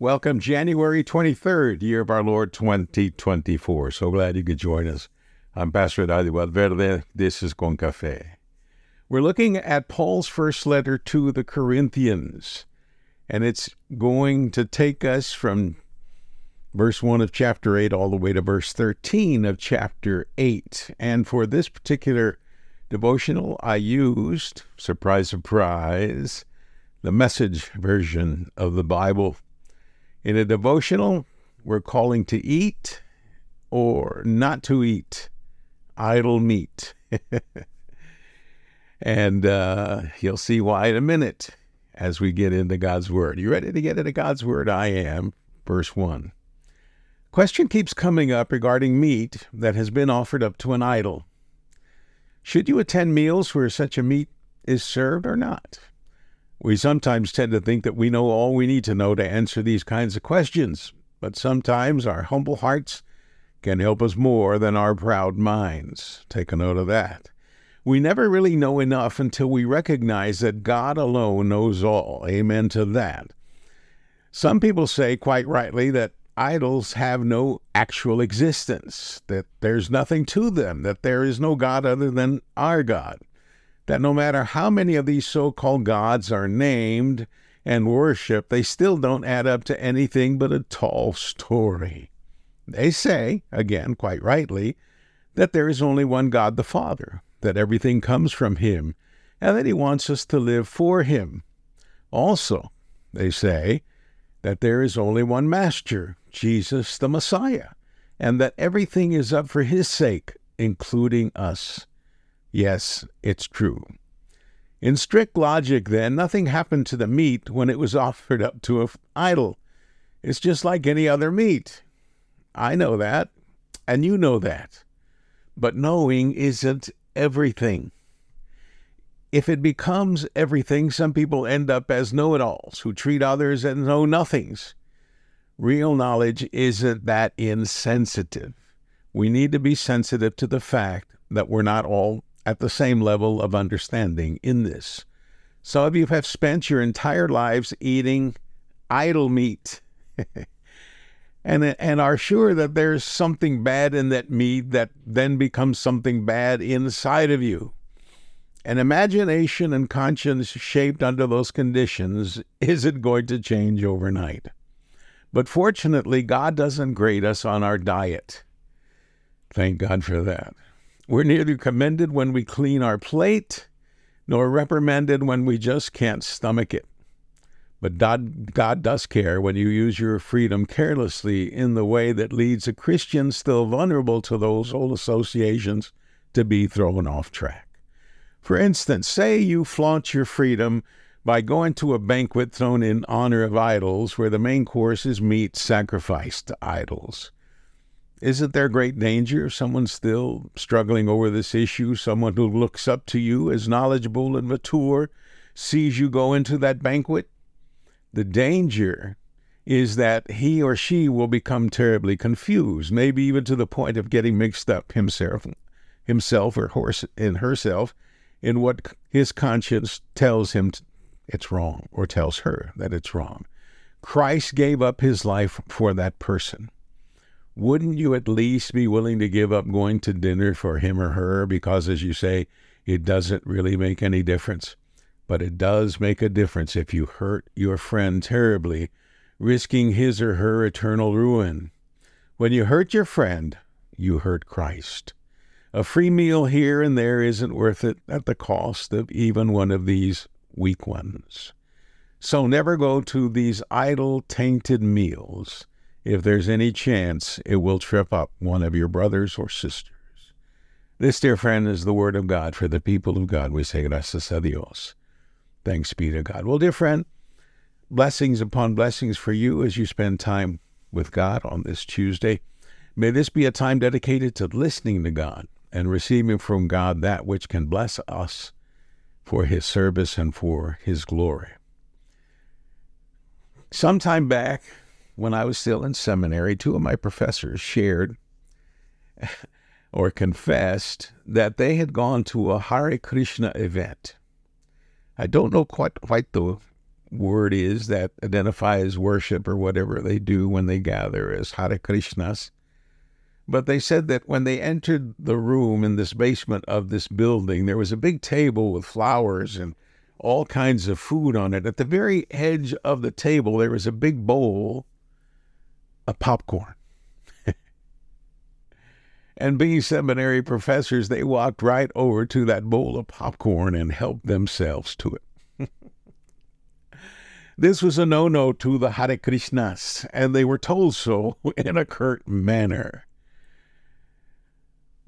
Welcome, January 23rd, year of our Lord 2024. So glad you could join us. I'm Pastor Adi Valverde. This is Con Café. We're looking at Paul's first letter to the Corinthians, and it's going to take us from verse 1 of chapter 8 all the way to verse 13 of chapter 8. And for this particular devotional, I used, surprise, surprise, the message version of the Bible in a devotional, we're calling to eat or not to eat idol meat. and uh, you'll see why in a minute as we get into God's Word. You ready to get into God's Word? I am. Verse 1. Question keeps coming up regarding meat that has been offered up to an idol. Should you attend meals where such a meat is served or not? We sometimes tend to think that we know all we need to know to answer these kinds of questions, but sometimes our humble hearts can help us more than our proud minds. Take a note of that. We never really know enough until we recognize that God alone knows all. Amen to that. Some people say, quite rightly, that idols have no actual existence, that there's nothing to them, that there is no God other than our God that no matter how many of these so called gods are named and worshiped, they still don't add up to anything but a tall story. They say, again, quite rightly, that there is only one God the Father, that everything comes from Him, and that He wants us to live for Him. Also, they say that there is only one Master, Jesus the Messiah, and that everything is up for His sake, including us. Yes, it's true. In strict logic, then, nothing happened to the meat when it was offered up to an idol. It's just like any other meat. I know that, and you know that. But knowing isn't everything. If it becomes everything, some people end up as know it alls who treat others as know nothings. Real knowledge isn't that insensitive. We need to be sensitive to the fact that we're not all at the same level of understanding in this. Some of you have spent your entire lives eating idol meat and, and are sure that there's something bad in that meat that then becomes something bad inside of you. An imagination and conscience shaped under those conditions isn't going to change overnight. But fortunately, God doesn't grade us on our diet. Thank God for that. We're neither commended when we clean our plate, nor reprimanded when we just can't stomach it. But God, God does care when you use your freedom carelessly in the way that leads a Christian still vulnerable to those old associations to be thrown off track. For instance, say you flaunt your freedom by going to a banquet thrown in honor of idols where the main course is meat sacrificed to idols. Isn't there great danger of someone still struggling over this issue? Someone who looks up to you as knowledgeable and mature sees you go into that banquet? The danger is that he or she will become terribly confused, maybe even to the point of getting mixed up himself, himself or horse in herself, in what his conscience tells him it's wrong or tells her that it's wrong. Christ gave up his life for that person wouldn't you at least be willing to give up going to dinner for him or her because, as you say, it doesn't really make any difference? But it does make a difference if you hurt your friend terribly, risking his or her eternal ruin. When you hurt your friend, you hurt Christ. A free meal here and there isn't worth it at the cost of even one of these weak ones. So never go to these idol, tainted meals if there's any chance it will trip up one of your brothers or sisters. This, dear friend, is the word of God for the people of God. We say gracias a Dios. Thanks be to God. Well, dear friend, blessings upon blessings for you as you spend time with God on this Tuesday. May this be a time dedicated to listening to God and receiving from God that which can bless us for His service and for His glory. Some time back, when I was still in seminary, two of my professors shared or confessed that they had gone to a Hare Krishna event. I don't know quite quite the word is that identifies worship or whatever they do when they gather as Hare Krishnas. But they said that when they entered the room in this basement of this building, there was a big table with flowers and all kinds of food on it. At the very edge of the table, there was a big bowl of popcorn. and being seminary professors, they walked right over to that bowl of popcorn and helped themselves to it. This was a no no to the Hare Krishnas, and they were told so in a curt manner.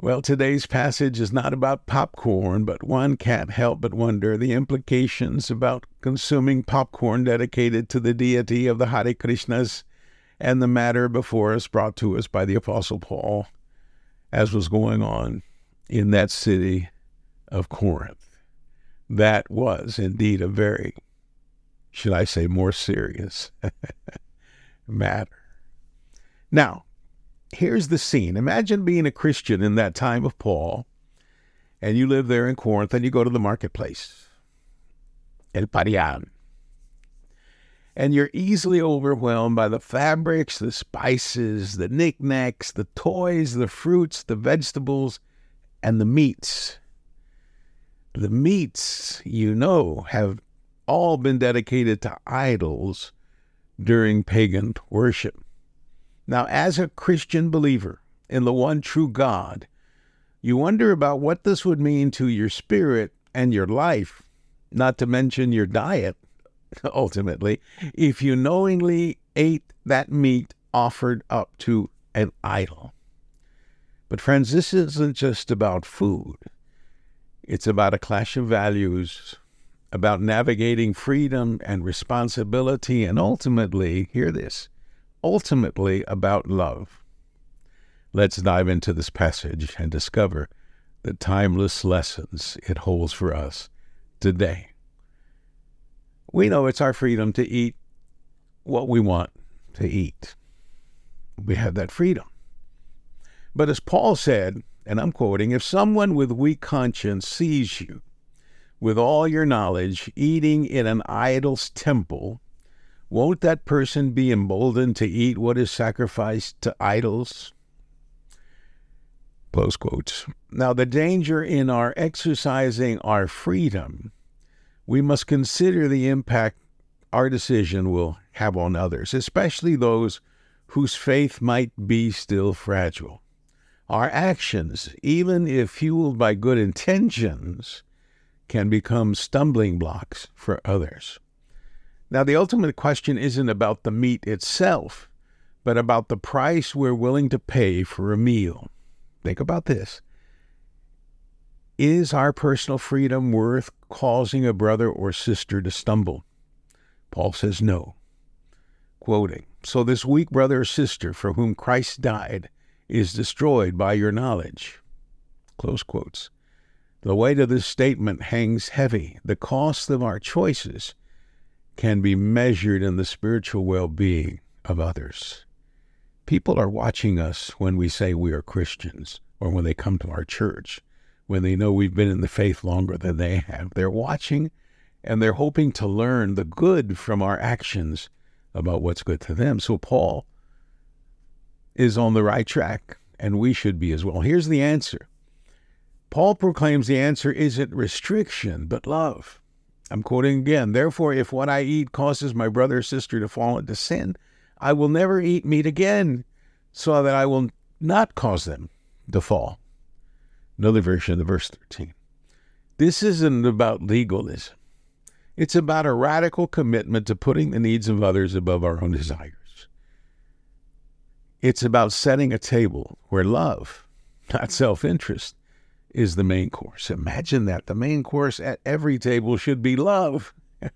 Well, today's passage is not about popcorn, but one can't help but wonder the implications about consuming popcorn dedicated to the deity of the Hare Krishnas and the matter before us brought to us by the Apostle Paul, as was going on in that city of Corinth. That was indeed a very should I say, more serious matter. Now, here's the scene. Imagine being a Christian in that time of Paul, and you live there in Corinth, and you go to the marketplace, El Parian. And you're easily overwhelmed by the fabrics, the spices, the knickknacks, the toys, the fruits, the vegetables, and the meats. The meats, you know, have all been dedicated to idols during pagan worship. Now, as a Christian believer in the one true God, you wonder about what this would mean to your spirit and your life, not to mention your diet, ultimately, if you knowingly ate that meat offered up to an idol. But, friends, this isn't just about food, it's about a clash of values about navigating freedom and responsibility, and ultimately, hear this, ultimately about love. Let's dive into this passage and discover the timeless lessons it holds for us today. We know it's our freedom to eat what we want to eat. We have that freedom. But as Paul said, and I'm quoting, if someone with weak conscience sees you with all your knowledge, eating in an idol's temple, won't that person be emboldened to eat what is sacrificed to idols? Close quotes. Now, the danger in our exercising our freedom, we must consider the impact our decision will have on others, especially those whose faith might be still fragile. Our actions, even if fueled by good intentions, can become stumbling blocks for others. Now, the ultimate question isn't about the meat itself, but about the price we're willing to pay for a meal. Think about this. Is our personal freedom worth causing a brother or sister to stumble? Paul says no. Quoting, So this weak brother or sister for whom Christ died is destroyed by your knowledge. Close quotes. The weight of this statement hangs heavy. The cost of our choices can be measured in the spiritual well being of others. People are watching us when we say we are Christians or when they come to our church, when they know we've been in the faith longer than they have. They're watching and they're hoping to learn the good from our actions about what's good to them. So Paul is on the right track, and we should be as well. Here's the answer Paul proclaims the answer isn't restriction, but love. I'm quoting again. Therefore, if what I eat causes my brother or sister to fall into sin, I will never eat meat again, so that I will not cause them to fall. Another version of the verse 13. This isn't about legalism. It's about a radical commitment to putting the needs of others above our own desires. It's about setting a table where love, not self interest, is the main course. Imagine that. The main course at every table should be love,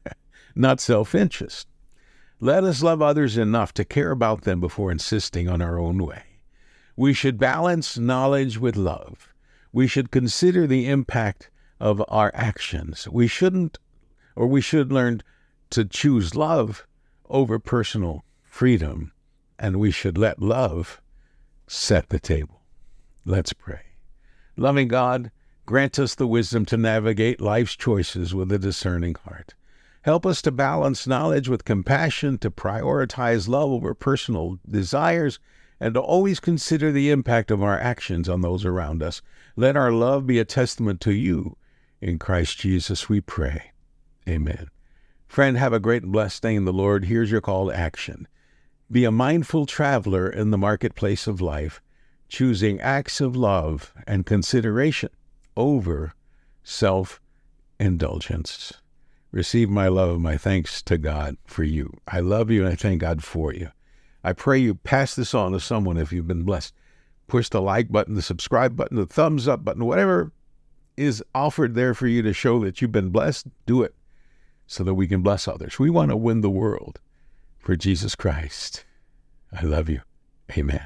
not self interest. Let us love others enough to care about them before insisting on our own way. We should balance knowledge with love. We should consider the impact of our actions. We shouldn't, or we should learn to choose love over personal freedom, and we should let love set the table. Let's pray. Loving God, grant us the wisdom to navigate life's choices with a discerning heart. Help us to balance knowledge with compassion, to prioritize love over personal desires, and to always consider the impact of our actions on those around us. Let our love be a testament to you. In Christ Jesus we pray. Amen. Friend, have a great and blessed day in the Lord. Here's your call to action. Be a mindful traveler in the marketplace of life, choosing acts of love and consideration over self indulgence. Receive my love and my thanks to God for you. I love you and I thank God for you. I pray you pass this on to someone if you've been blessed. Push the like button, the subscribe button, the thumbs up button, whatever is offered there for you to show that you've been blessed, do it so that we can bless others. We want to win the world for Jesus Christ. I love you. Amen.